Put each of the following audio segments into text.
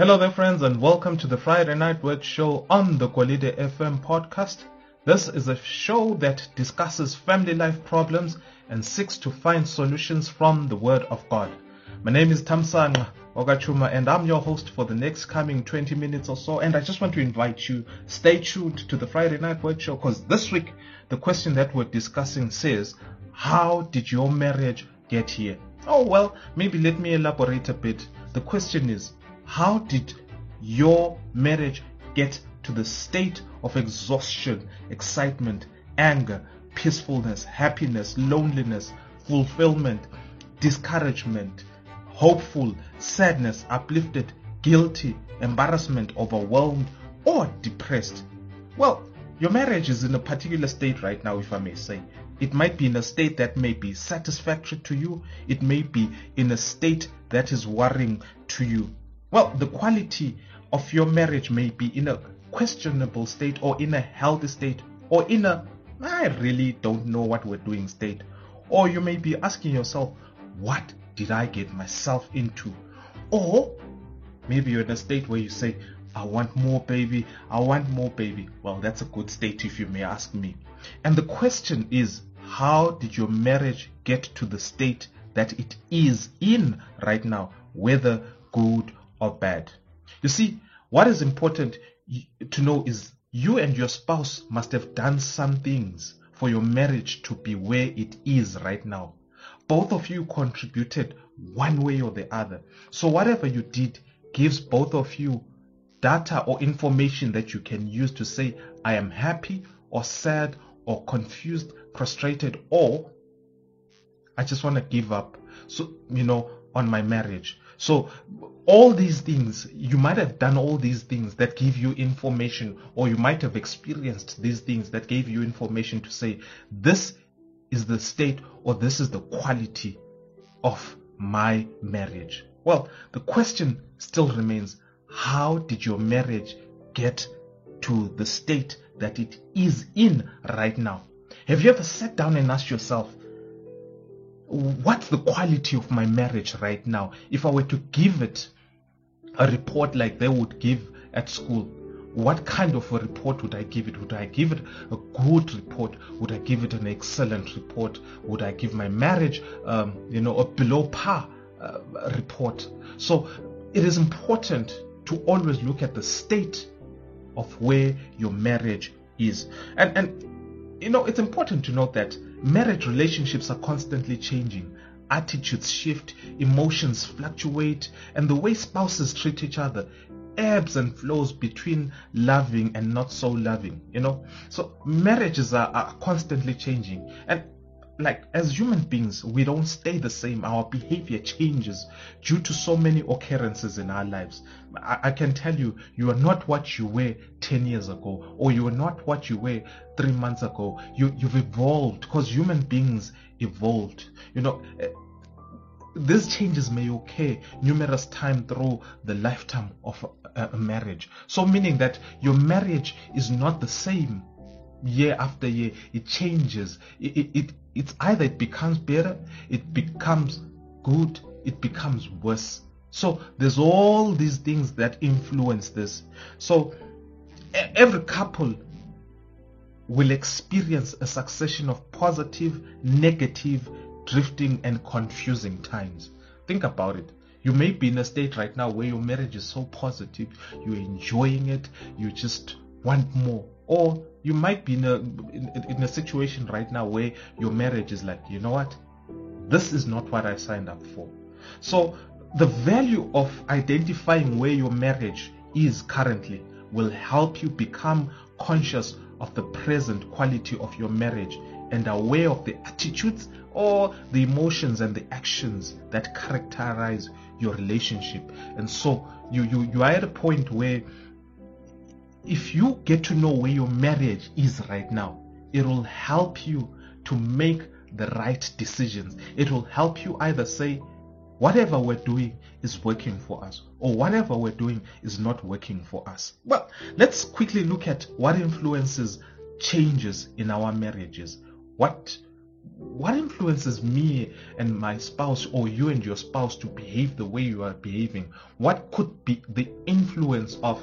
Hello there, friends, and welcome to the Friday Night Word Show on the Quality FM podcast. This is a show that discusses family life problems and seeks to find solutions from the Word of God. My name is Tamsang Ogachuma, and I'm your host for the next coming 20 minutes or so. And I just want to invite you, stay tuned to the Friday Night Word Show, because this week the question that we're discussing says, How did your marriage get here? Oh, well, maybe let me elaborate a bit. The question is, how did your marriage get to the state of exhaustion, excitement, anger, peacefulness, happiness, loneliness, fulfillment, discouragement, hopeful, sadness, uplifted, guilty, embarrassment, overwhelmed, or depressed? Well, your marriage is in a particular state right now, if I may say. It might be in a state that may be satisfactory to you. It may be in a state that is worrying to you. Well, the quality of your marriage may be in a questionable state or in a healthy state or in a I really don't know what we're doing state. Or you may be asking yourself, what did I get myself into? Or maybe you're in a state where you say, I want more baby, I want more baby. Well, that's a good state if you may ask me. And the question is, how did your marriage get to the state that it is in right now, whether good or bad. You see, what is important to know is you and your spouse must have done some things for your marriage to be where it is right now. Both of you contributed one way or the other. So whatever you did gives both of you data or information that you can use to say, I am happy or sad or confused, frustrated, or I just want to give up. So, you know, on my marriage. So all these things, you might have done all these things that give you information, or you might have experienced these things that gave you information to say, this is the state or this is the quality of my marriage. Well, the question still remains, how did your marriage get to the state that it is in right now? Have you ever sat down and asked yourself, what's the quality of my marriage right now? If I were to give it a report like they would give at school, what kind of a report would I give it? Would I give it a good report? Would I give it an excellent report? Would I give my marriage, um, you know, a below par uh, report? So it is important to always look at the state of where your marriage is. And, and, you know, it's important to note that Marriage relationships are constantly changing. Attitudes shift, emotions fluctuate, and the way spouses treat each other ebbs and flows between loving and not so loving, you know. So marriages are, are constantly changing. And like as human beings, we don't stay the same. Our behavior changes due to so many occurrences in our lives. I, I, can tell you, you are not what you were 10 years ago, or you are not what you were three months ago. You, you've evolved because human beings evolved. You know, eh, these changes may occur numerous times through the lifetime of a, a marriage. So meaning that your marriage is not the same year after year it changes. It, it, it, it's either it becomes better it becomes good it becomes worse. So there's all these things that influence this. So every couple will experience a succession of positive negative drifting and confusing times. Think about it. You may be in a state right now where your marriage is so positive you're enjoying it you just want more or you might be in a in, in, a situation right now where your marriage is like you know what? This is not what i signed up for. So the value of identifying where your marriage is currently will help you become conscious of the present quality of your marriage and aware of the attitudes or the emotions and the actions that characterize your relationship. And so you you, you are at a point where if you get to know where your marriage is right now, it will help you to make the right decisions. It will help you either say, whatever we're doing is working for us, or whatever we're doing is not working for us. Well, let's quickly look at what influences changes in our marriages. What what influences me and my spouse or you and your spouse to behave the way you are behaving? What could be the influence of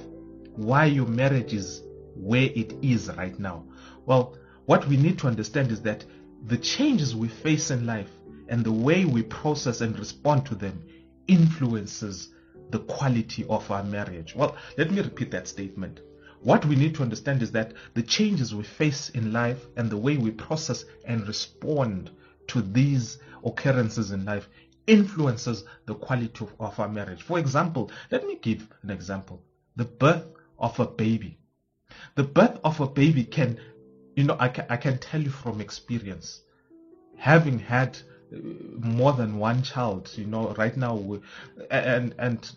why your marriage is where it is right now? Well, what we need to understand is that the changes we face in life and the way we process and respond to them influences the quality of our marriage. Well, let me repeat that statement. What we need to understand is that the changes we face in life and the way we process and respond to these occurrences in life influences the quality of, our marriage. For example, let me give an example. The birth of a baby. The birth of a baby can, you know, I can, I can tell you from experience, having had uh, more than one child, you know, right now, and, and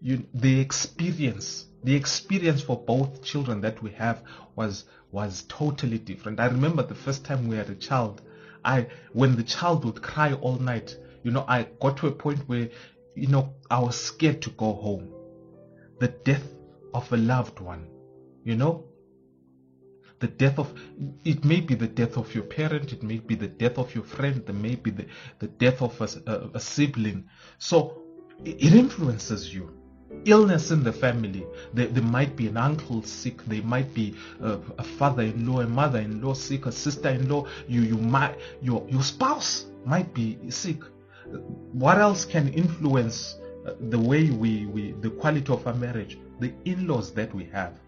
you, the experience the experience for both children that we have was was totally different. I remember the first time we had a child, I when the child would cry all night, you know, I got to a point where, you know, I was scared to go home. The death of a loved one, you know, the death of it may be the death of your parent it may be the death of your friend it may be the, the death of a, a, a sibling so it influences you illness in the family. There, there might be an uncle sick. There might be a, a father-in-law, a mother-in-law sick, a sister-in-law. You, you might, your, your spouse might be sick. What else can influence uh, the way we, we, the quality of our marriage? The in-laws that we have.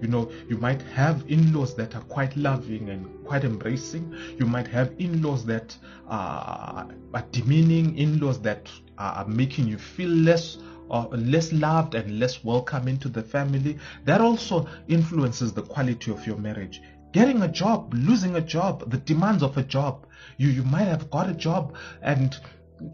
You know, you might have in-laws that are quite loving and quite embracing. You might have in-laws that are, are demeaning, in-laws that are making you feel less or less loved and less welcome into the family, that also influences the quality of your marriage. Getting a job, losing a job, the demands of a job. You you might have got a job and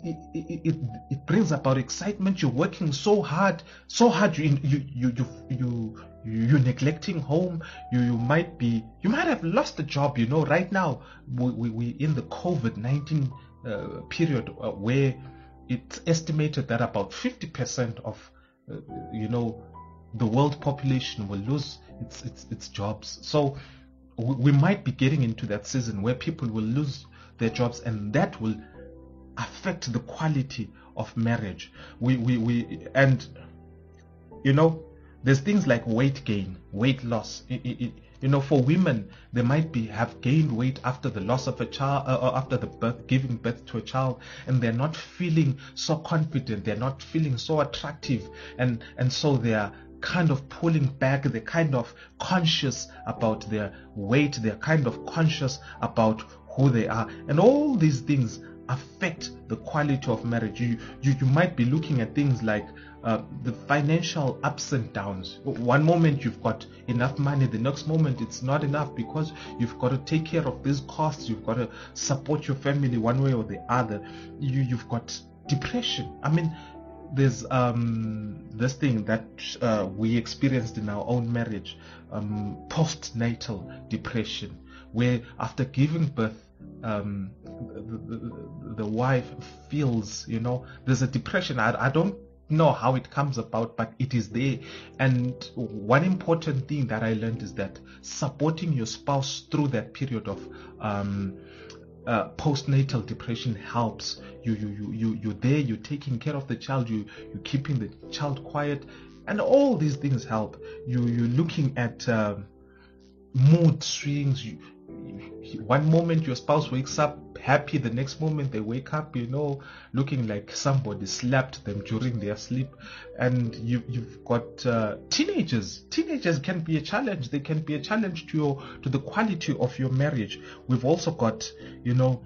it, it, it brings about excitement. You're working so hard, so hard. You you you you you you're neglecting home. You you might be you might have lost a job. You know, right now we we, we in the COVID nineteen uh, period uh, where it's estimated that about 50% of uh, you know the world population will lose its its, its jobs so we, we might be getting into that season where people will lose their jobs and that will affect the quality of marriage we we, we and you know there's things like weight gain weight loss it, it, you know, for women, they might be have gained weight after the loss of a child, uh, or after the birth, giving birth to a child, and they're not feeling so confident. They're not feeling so attractive, and and so they are kind of pulling back. They're kind of conscious about their weight. They're kind of conscious about who they are, and all these things affect the quality of marriage. You, you, you might be looking at things like uh, the financial ups and downs. One moment you've got enough money, the next moment it's not enough because you've got to take care of these costs. You've got to support your family one way or the other. You, you've got depression. I mean, there's um, this thing that uh, we experienced in our own marriage, um, postnatal depression, where after giving birth, um, the, the, the, wife feels, you know, there's a depression. I, I don't know how it comes about, but it is there. And one important thing that I learned is that supporting your spouse through that period of um, uh, postnatal depression helps. You, you, you, you, you're there, you're taking care of the child, you, you're keeping the child quiet, and all these things help. You, you're looking at um, mood swings. You, one moment your spouse wakes up happy the next moment they wake up you know looking like somebody slapped them during their sleep. And you, you've got uh, teenagers. Teenagers can be a challenge. They can be a challenge to your to the quality of your marriage. We've also got you know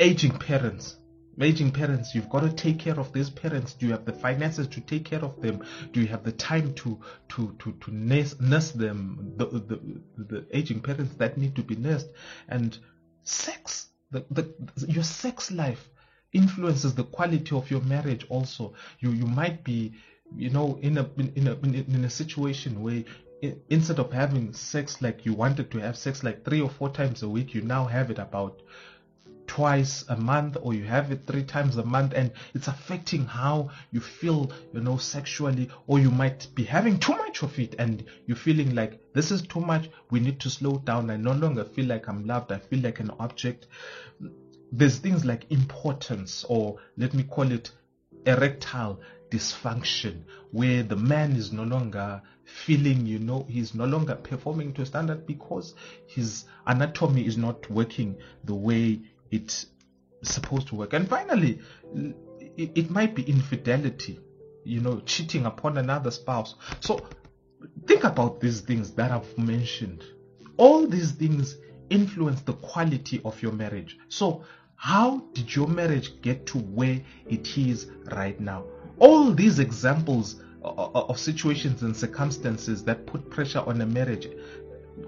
aging parents aging parents you've got to take care of these parents. Do you have the finances to take care of them? Do you have the time to to to, to nurse, nurse them? The, the the aging parents that need to be nursed. And sex the, the your sex life influences the quality of your marriage also. You you might be you know in a in a in a situation where instead of having sex like you wanted to have sex like three or four times a week you now have it about twice a month or you have it three times a month and it's affecting how you feel, you know, sexually, or you might be having too much of it and you're feeling like this is too much. We need to slow down. I no longer feel like I'm loved. I feel like an object. There's things like impotence or let me call it erectile dysfunction where the man is no longer feeling, you know, he's no longer performing to standard because his anatomy is not working the way it's supposed to work. And finally, it, might be infidelity, you know, cheating upon another spouse. So think about these things that I've mentioned. All these things influence the quality of your marriage. So how did your marriage get to where it is right now? All these examples of situations and circumstances that put pressure on a marriage,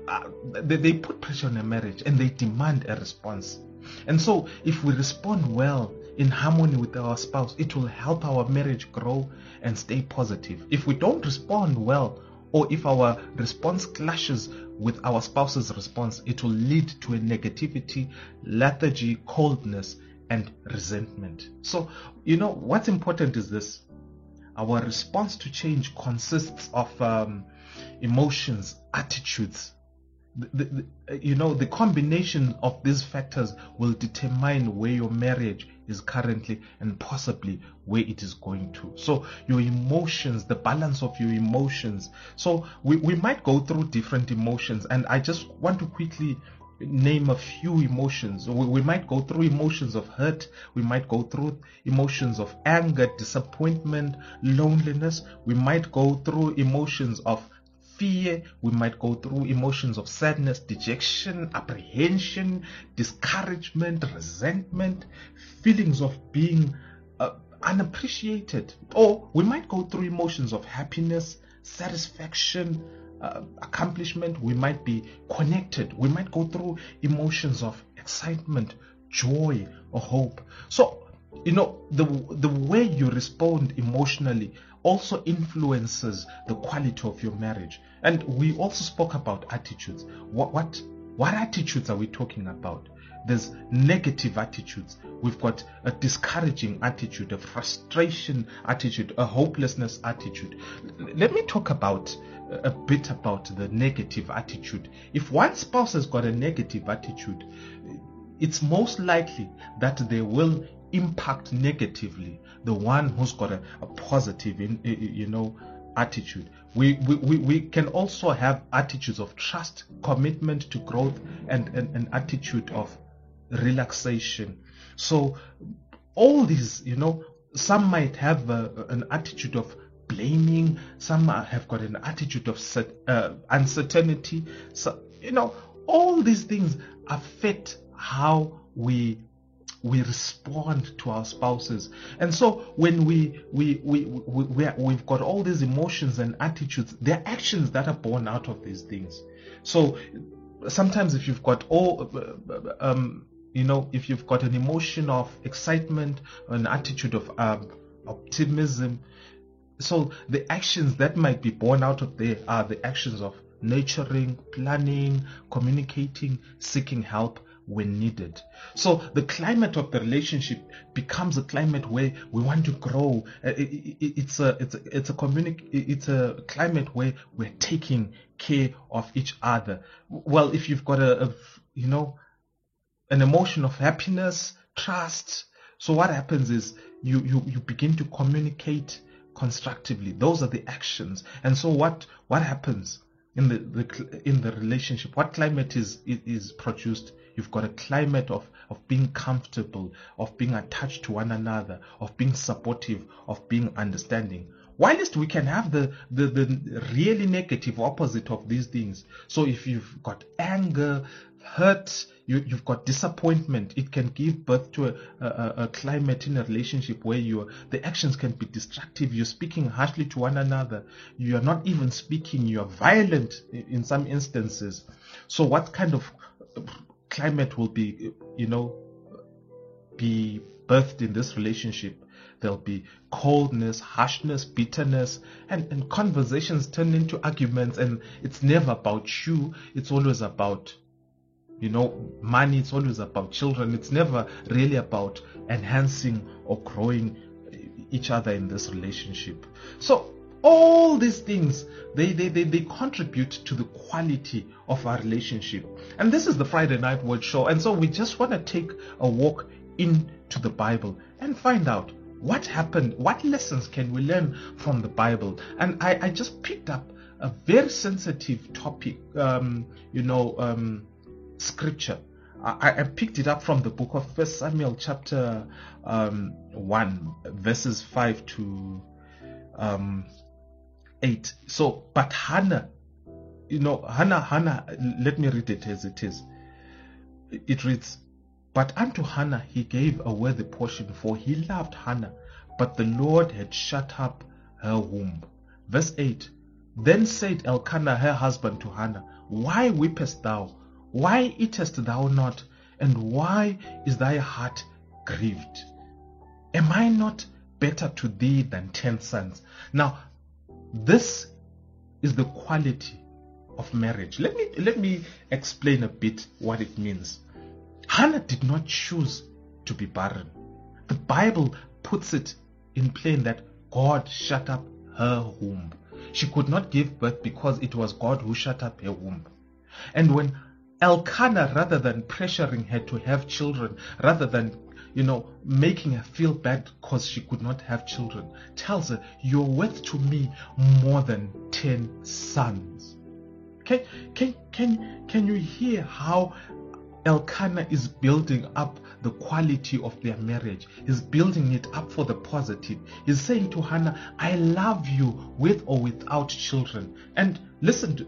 uh, they put pressure on a marriage and they demand a response. And so, if we respond well in harmony with our spouse, it will help our marriage grow and stay positive. If we don't respond well, or if our response clashes with our spouse's response, it will lead to a negativity, lethargy, coldness, and resentment. So, you know, what's important is this our response to change consists of um, emotions, attitudes. The, you know, the combination of these factors will determine where your marriage is currently and possibly where it is going to. So, your emotions, the balance of your emotions. So, we, we might go through different emotions, and I just want to quickly name a few emotions. We, we, might go through emotions of hurt. We might go through emotions of anger, disappointment, loneliness. We might go through emotions of fear. We might go through emotions of sadness, dejection, apprehension, discouragement, resentment, feelings of being uh, unappreciated. Or we might go through emotions of happiness, satisfaction, uh, accomplishment, we might be connected. We might go through emotions of excitement, joy, or hope. So, you know, the the way you respond emotionally also influences the quality of your marriage. And we also spoke about attitudes. What what what attitudes are we talking about? There's negative attitudes. We've got a discouraging attitude, a frustration attitude, a hopelessness attitude. Let me talk about a bit about the negative attitude. If one spouse has got a negative attitude, it's most likely that they will impact negatively the one who's got a, a positive, in, you know, attitude. We, we, we can also have attitudes of trust, commitment to growth, and an attitude of relaxation. So, all these, you know, some might have a, an attitude of blaming. Some have got an attitude of uh, uncertainty. So, you know, all these things affect how we we respond to our spouses. And so when we we we, we, we we've got all these emotions and attitudes they're actions that are born out of these things. So sometimes if you've got all um you know if you've got an emotion of excitement an attitude of um, optimism so the actions that might be born out of there are the actions of nurturing, planning, communicating, seeking help when needed. So the climate of the relationship becomes a climate where we want to grow. Uh, it's a it's a it's a communi- it's a climate where we're taking care of each other. Well, if you've got a, a you know an emotion of happiness, trust, so what happens is you you you begin to communicate constructively. Those are the actions. And so what what happens in the, the in the relationship? What climate is is produced? You've got a climate of of being comfortable, of being attached to one another, of being supportive, of being understanding. Whilst we can have the, the, the really negative opposite of these things. So if you've got anger, hurt, you, you've got disappointment. It can give birth to a, a, a climate in a relationship where you the actions can be destructive. You're speaking harshly to one another. You are not even speaking. You are violent in some instances. So what kind of climate will be, you know, be birthed in this relationship? There'll be coldness, harshness, bitterness, and, and conversations turn into arguments. And it's never about you. It's always about you know, money, it's always about children. It's never really about enhancing or growing each other in this relationship. So all these things they, they, they, they contribute to the quality of our relationship and this is the friday night word show and so we just want to take a walk into the bible and find out what happened what lessons can we learn from the bible and i, I just picked up a very sensitive topic um, you know um, scripture I, I, picked it up from the book of first samuel chapter um, 1 verses 5 to um, 8. So, but Hannah, you know, Hannah, Hannah, let me read it as it is. It reads, But unto Hannah he gave a worthy portion, for he loved Hannah, but the Lord had shut up her womb. Verse 8 Then said Elkanah her husband to Hannah, Why weepest thou? Why eatest thou not? And why is thy heart grieved? Am I not better to thee than ten sons? Now, this is the quality of marriage. Let me let me explain a bit what it means. Hannah did not choose to be barren. The Bible puts it in plain that God shut up her womb. She could not give birth because it was God who shut up her womb. And when Elkanah, rather than pressuring her to have children, rather than you know, making her feel bad because she could not have children, tells her, You're worth to me more than 10 sons. Can, can, can, can you hear how Elkanah is building up the quality of their marriage. He's building it up for the positive. He's saying to Hannah, I love you with or without children. And listen, to,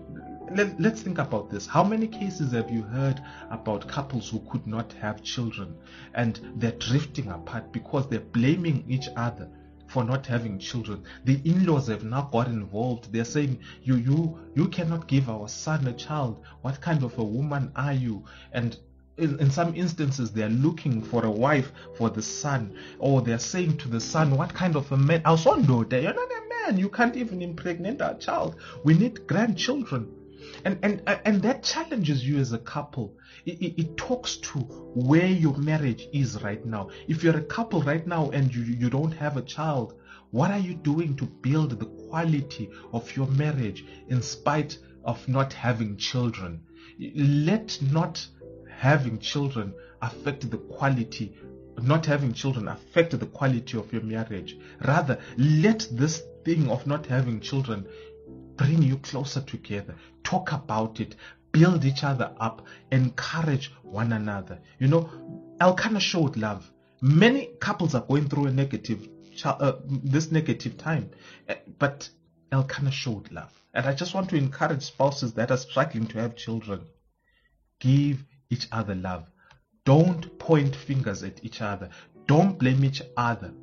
let, us think about this. How many cases have you heard about couples who could not have children and they're drifting apart because they're blaming each other for not having children? The in-laws have now got involved. They're saying, "You, you, you cannot give our son a child. What kind of a woman are you?" And in, in, some instances they are looking for a wife for the son or they're saying to the son what kind of a man our son you're not a man you can't even impregnate our child we need grandchildren and and and that challenges you as a couple. It, it, it, talks to where your marriage is right now. If you're a couple right now and you you don't have a child what are you doing to build the quality of your marriage in spite of not having children? Let not having children affect the quality not having children affect the quality of your marriage. Rather let this thing of not having children bring you closer together. Talk about it. Build each other up. Encourage one another. You know, Elkanah showed love. Many couples are going through a negative, uh, this negative time, eh, but Elkanah showed love. And I just want to encourage spouses that are struggling to have children. Give each other love. Don't point fingers at each other. Don't blame each other.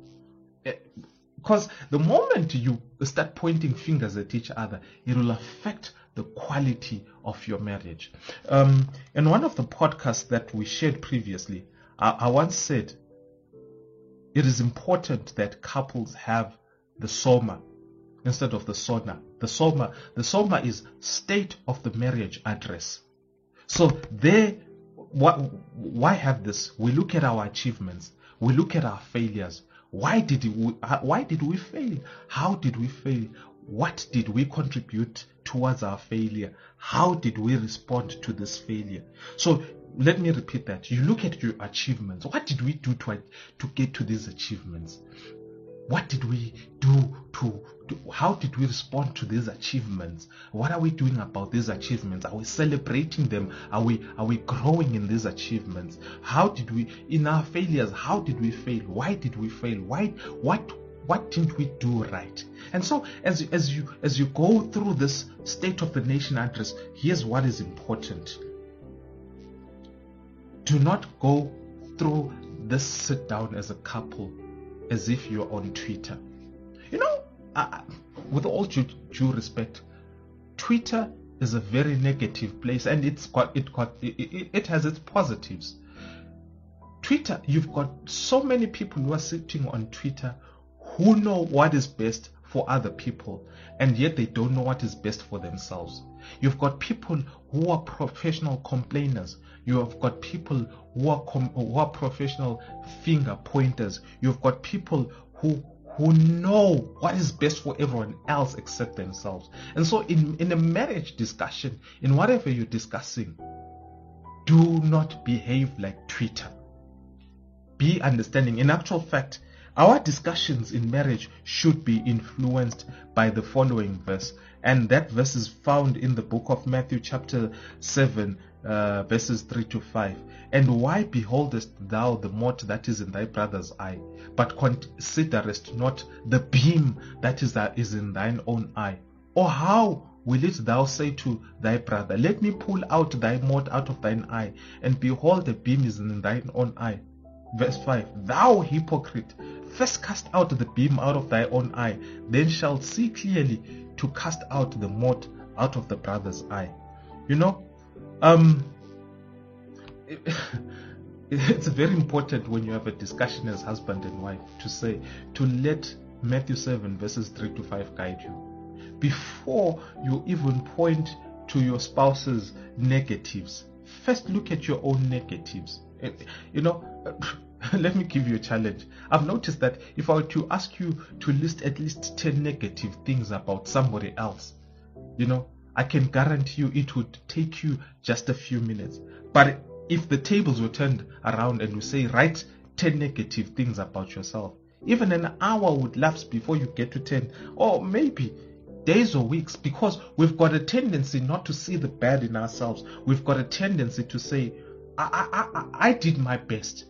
Because the moment you start pointing fingers at each other, it will affect the quality of your marriage. Um, in one of the podcasts that we shared previously, I, I once said it is important that couples have the soma instead of the sona. The soma, the soma is state of the marriage address. So there, what, why have this? We look at our achievements. We look at our failures. Why did we, uh, why did we fail? How did we fail? What did we contribute towards our failure? How did we respond to this failure? So let me repeat that. You look at your achievements. What did we do to, to get to these achievements? What did we do to, to, how did we respond to these achievements? What are we doing about these achievements? Are we celebrating them? Are we are we growing in these achievements? How did we in our failures, how did we fail? Why did we fail? Why what what didn't we do right? And so as as you as you go through this state of the nation address, here's what is important. Do not go through this sit down as a couple as if you're on Twitter. You know, uh, with all due, due respect, Twitter is a very negative place, and it's it got it, it has its positives. Twitter, you've got so many people who are sitting on Twitter who know what is best for other people and yet they don't know what is best for themselves. You've got people who are professional complainers. You have got people who are, com- who are professional finger pointers. You've got people who who know what is best for everyone else except themselves. And so in, in a marriage discussion, in whatever you're discussing, do not behave like Twitter. Be understanding. In actual fact, our discussions in marriage should be influenced by the following verse, and that verse is found in the book of Matthew, chapter 7, uh, verses 3 to 5. And why beholdest thou the mote that is in thy brother's eye, but considerest not the beam that is, that is in thine own eye? Or how will it thou say to thy brother, Let me pull out thy mote out of thine eye, and behold, the beam is in thine own eye? Verse 5 Thou hypocrite, first cast out the beam out of thy own eye, then shalt see clearly to cast out the mote out of the brother's eye. You know, um, it, it's very important when you have a discussion as husband and wife to say, to let Matthew 7 verses 3 to 5 guide you. Before you even point to your spouse's negatives, first look at your own negatives. Eh, you know, let me give you a challenge. I've noticed that if I were to ask you to list at least 10 negative things about somebody else, you know, I can guarantee you it would take you just a few minutes. But if the tables were turned around and we say, write 10 negative things about yourself, even an hour would lapse before you get to 10, or maybe days or weeks, because we've got a tendency not to see the bad in ourselves. We've got a tendency to say, I, I, I, I did my best.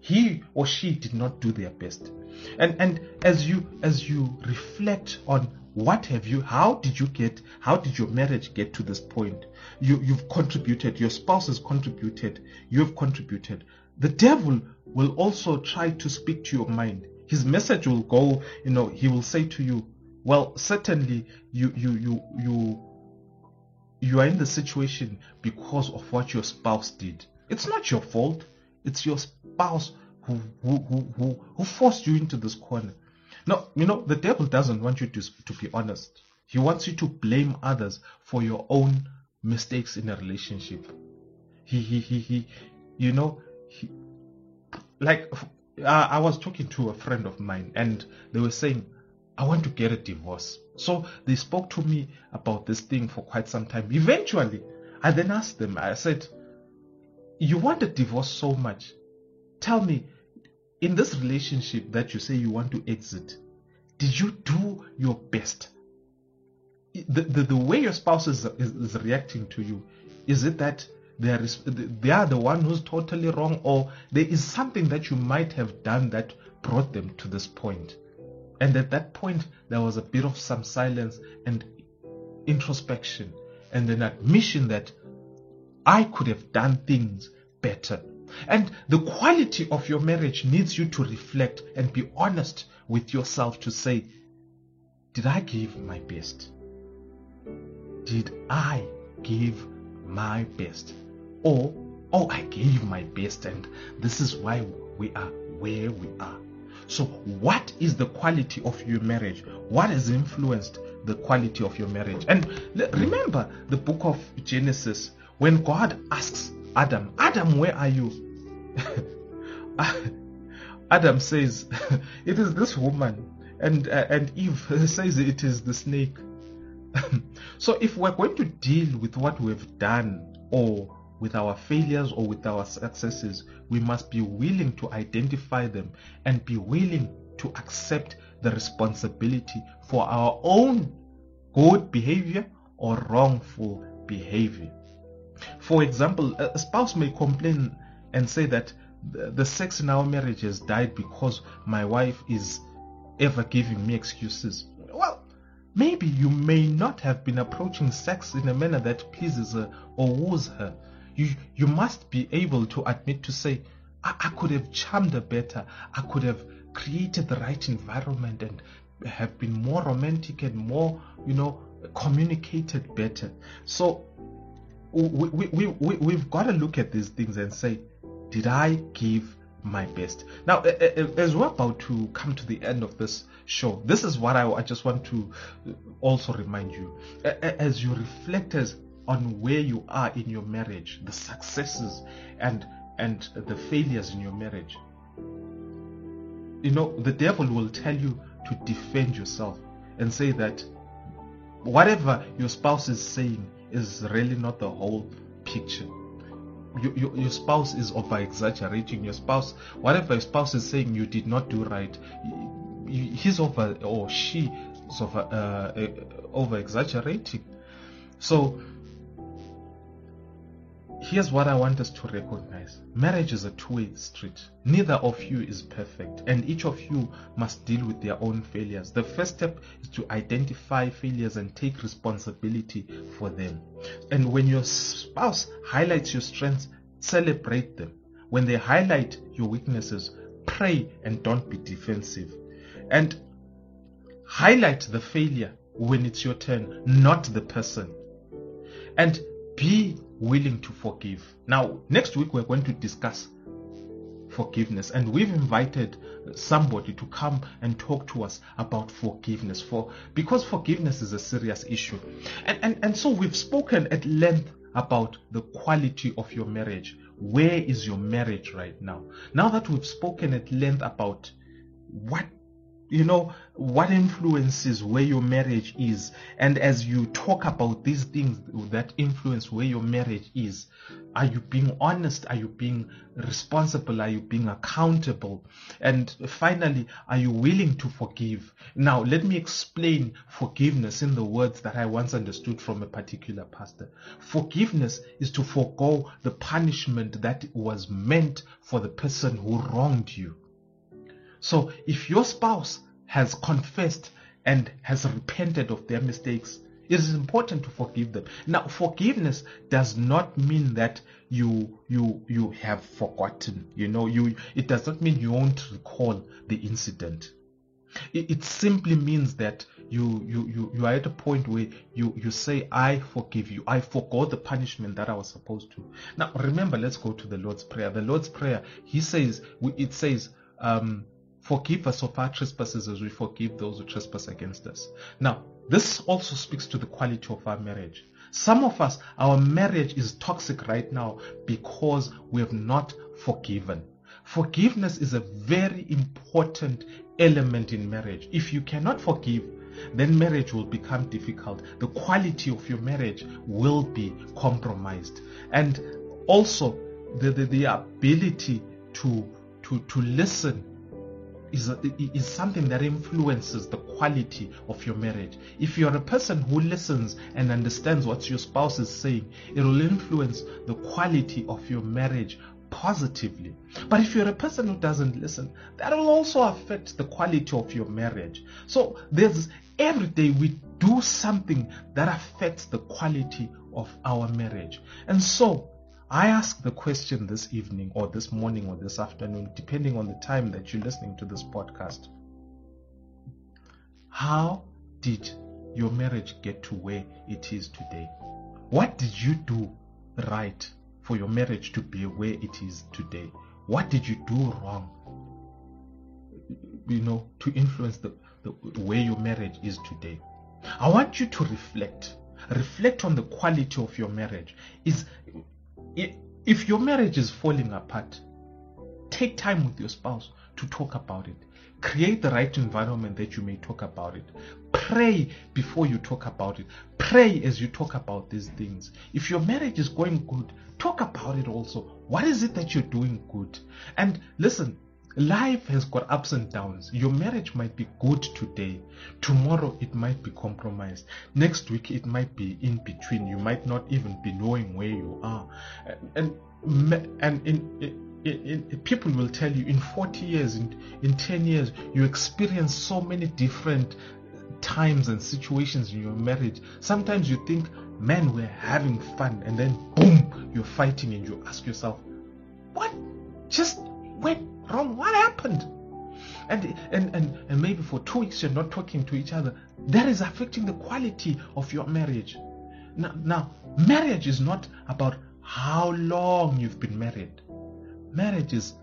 He or she did not do their best. And and as you as you reflect on what have you how did you get how did your marriage get to this point you you've contributed your spouse has contributed you have contributed the devil will also try to speak to your mind his message will go you know he will say to you well certainly you you you you you are in the situation because of what your spouse did it's not your fault. It's your spouse who, who, who, who, forced you into this corner. No, you know, the devil doesn't want you to, to be honest. He wants you to blame others for your own mistakes in a relationship. He, he, he, he, you know, he, like, uh, I was talking to a friend of mine and they were saying, I want to get a divorce. So they spoke to me about this thing for quite some time. Eventually, I then asked them, I said, you want a divorce so much. Tell me, in this relationship that you say you want to exit, did you do your best? The, the, the way your spouse is, is, is reacting to you, is it that they are, they are the one who's totally wrong, or there is something that you might have done that brought them to this point? And at that point, there was a bit of some silence and introspection, and an admission that I could have done things better. And the quality of your marriage needs you to reflect and be honest with yourself to say, Did I give my best? Did I give my best? Or, Oh, I gave my best, and this is why we are where we are. So, what is the quality of your marriage? What has influenced the quality of your marriage? And remember the book of Genesis when God asks Adam, Adam, where are you? Adam says, It is this woman. And, uh, and Eve says it is the snake. so if we're going to deal with what we've done or with our failures or with our successes, we must be willing to identify them and be willing to accept the responsibility for our own good behavior or wrongful behavior. For example, a spouse may complain and say that the sex in our marriage has died because my wife is ever giving me excuses. Well, maybe you may not have been approaching sex in a manner that pleases her or woos her. You, you must be able to admit to say, I, I could have charmed her better. I could have created the right environment and have been more romantic and more, you know, communicated better. So we, we, we, we, we've got to look at these things and say, did I give my best. Now, as we're about to come to the end of this show, this is what I, I just want to uh, also remind you. As you reflect as on where you are in your marriage, the successes and and the failures in your marriage. You know, the devil will tell you to defend yourself and say that whatever your spouse is saying is really not the whole picture. Your, your, your spouse is over exaggerating. Your spouse, whatever your spouse is saying, you did not do right. He's over or she is over uh, over exaggerating. So here's what I want us to recognize marriage is a two way street. Neither of you is perfect, and each of you must deal with their own failures. The first step is to identify failures and take responsibility for them. And when your spouse highlights your strengths, celebrate them. When they highlight your weaknesses, pray and don't be defensive. And highlight the failure when it's your turn, not the person. And be willing to forgive. Now, next week we're going to discuss forgiveness and we've invited somebody to come and talk to us about forgiveness for because forgiveness is a serious issue. And, and and so we've spoken at length about the quality of your marriage. Where is your marriage right now? Now that we've spoken at length about what you know what influences where your marriage is. And as you talk about these things that influence where your marriage is are you being honest? Are you being responsible? Are you being accountable? And finally are you willing to forgive? Now let me explain forgiveness in the words that i once understood from a particular pastor. Forgiveness is to forego the punishment that was meant for the person who wronged you so if your spouse has confessed and has repented of their mistakes, it is important to forgive them. Now, forgiveness does not mean that you you you have forgotten. You know, you it does not mean you won't recall the incident. It, it simply means that you, you you you are at a point where you you say, "I forgive you. I forgot the punishment that I was supposed to." Now, remember, let's go to the Lord's prayer. The Lord's prayer, He says, it says. Um, Forgive us of our trespasses as we forgive those who trespass against us. Now, this also speaks to the quality of our marriage. Some of us, our marriage is toxic right now because we have not forgiven. Forgiveness is a very important element in marriage. If you cannot forgive, then marriage will become difficult. The quality of your marriage will be compromised. And also the, the, the ability to, to, to listen is, is something that influences the quality of your marriage. If you're a person who listens and understands what your spouse is saying, it will influence the quality of your marriage positively. But if you're a person who doesn't listen, that will also affect the quality of your marriage. So there's every day we do something that affects the quality of our marriage. And so I ask the question this evening or this morning or this afternoon, depending on the time that you're listening to this podcast. How did your marriage get to where it is today? What did you do right for your marriage to be where it is today? What did you do wrong? You know, to influence the, the where your marriage is today. I want you to reflect. Reflect on the quality of your marriage. Is if your marriage is falling apart, take time with your spouse to talk about it. Create the right environment that you may talk about it. Pray before you talk about it. Pray as you talk about these things. If your marriage is going good, talk about it also. What is it that you're doing good? And listen, Life has got ups and downs. Your marriage might be good today. Tomorrow it might be compromised. Next week it might be in between. You might not even be knowing where you are. And and in, in, in, people will tell you in 40 years, in, in 10 years, you experience so many different times and situations in your marriage. Sometimes you think, man, we're having fun, and then boom, you're fighting, and you ask yourself, what just went wrong? What happened? And, and, and, and maybe for two weeks you're not talking to each other. That is affecting the quality of your marriage. Now, now marriage is not about how long you've been married. Marriage is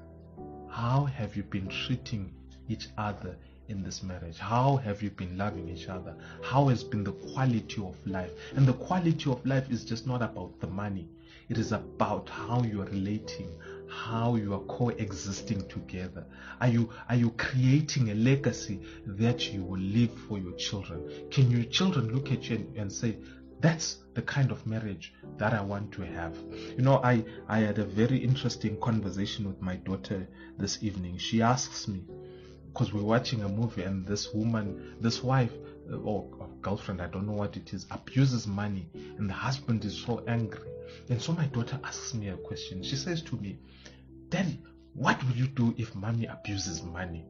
how have you been treating each other in this marriage? How have you been loving each other? How has been the quality of life? And the quality of life is just not about the money. It is about how you are relating, how you are coexisting together. Are you are you creating a legacy that you will leave for your children? Can your children look at you and, and say, that's the kind of marriage that I want to have. You know, I, I had a very interesting conversation with my daughter this evening. She asks me, because we're watching a movie and this woman, this wife uh, or, girlfriend, I don't know what it is, abuses money and the husband is so angry. And so my daughter asks me a question. She says to me, Daddy, what will you do if mommy abuses money?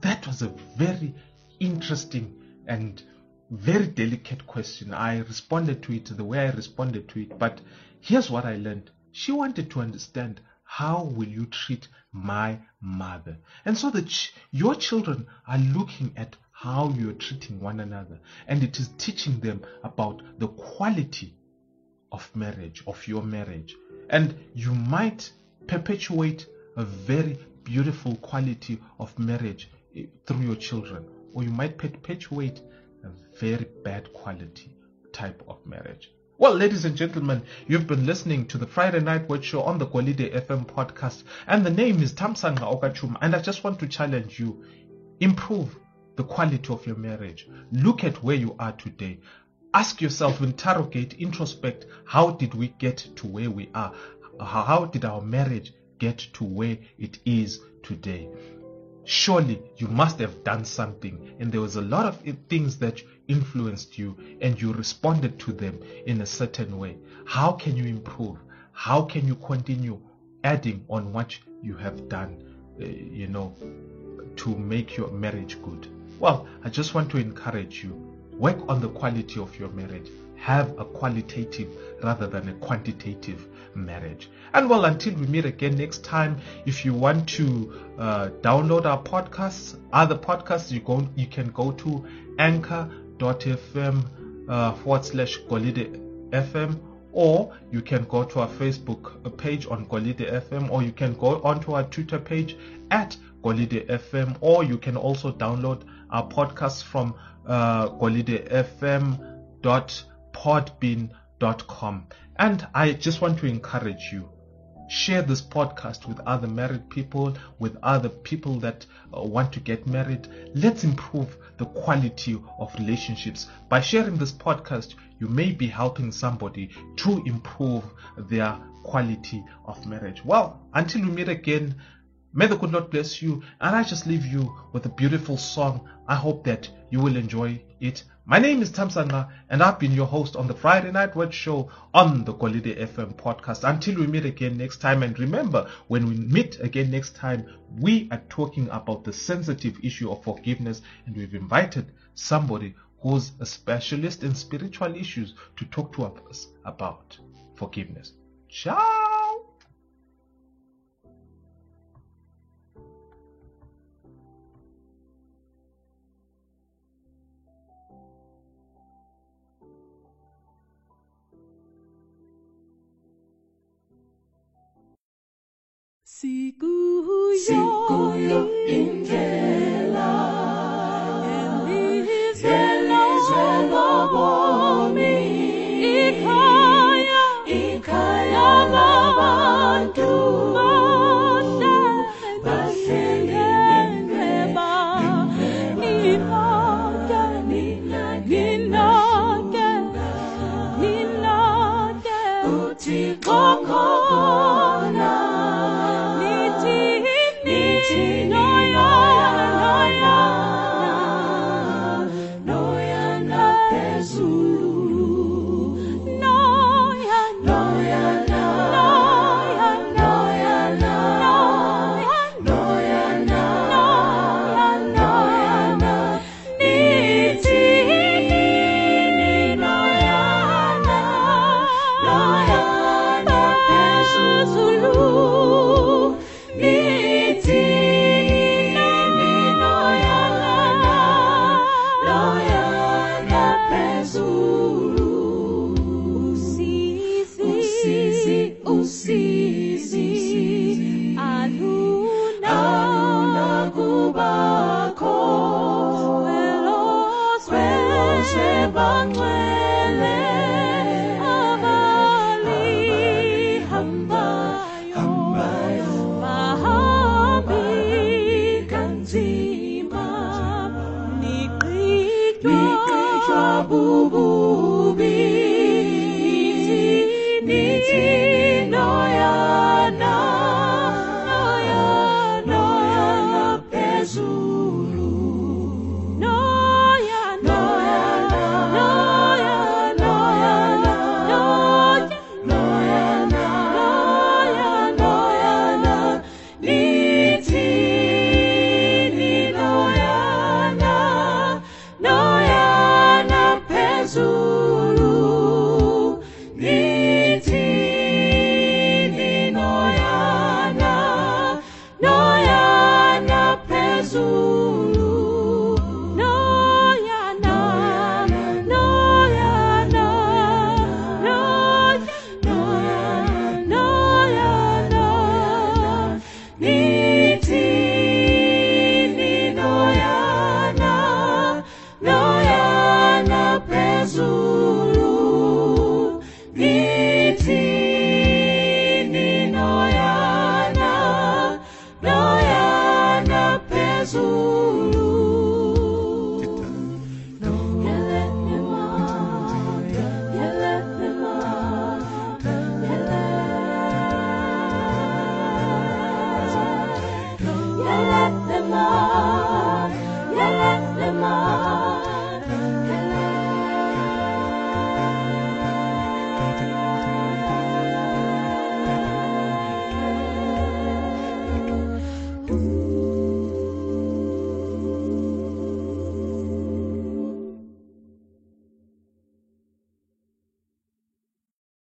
That was a very interesting and very delicate question. I responded to it the way I responded to it. But here's what I learned. She wanted to understand how will you treat my mother? And so that ch- your children are looking at how you're treating one another. And it is teaching them about the quality of marriage, of your marriage. And you might perpetuate a very beautiful quality of marriage eh, through your children, or you might perpetuate a very bad quality type of marriage. Well, ladies and gentlemen, you've been listening to the Friday Night Word Show on the Golide FM podcast, and the name is Tamsanga Okachuma, and I just want to challenge you improve the quality of your marriage. Look at where you are today. Ask yourself, interrogate, introspect, how did we get to where we are? How did our marriage get to where it is today? surely you must have done something and there was a lot of things that influenced you and you responded to them in a certain way how can you improve how can you continue adding on what you have done uh, you know to make your marriage good well i just want to encourage you work on the quality of your marriage have a qualitative rather than a quantitative marriage. And well, until we meet again next time, if you want to uh, download our podcasts, other podcasts, you go, you can go to anchor.fm uh, forward slash Golide FM, or you can go to our Facebook page on Golide FM, or you can go onto our Twitter page at Golide FM, or you can also download our podcast from uh, Golide FM dot podbean.com. And I just want to encourage you share this podcast with other married people, with other people that uh, want to get married. Let's improve the quality of relationships. By sharing this podcast, you may be helping somebody to improve their quality of marriage. Well, until we meet again, may the good Lord bless you. And I just leave you with a beautiful song. I hope that you will enjoy it. My name is Tamsanga, and I've been your host on the Friday Night Word Show on the Golide FM podcast. Until we meet again next time, and remember, when we meet again next time, we are talking about the sensitive issue of forgiveness, and we've invited somebody who's a specialist in spiritual issues to talk to us about forgiveness. Ciao! Sikuyo. Indlela Yelizwe Jesus.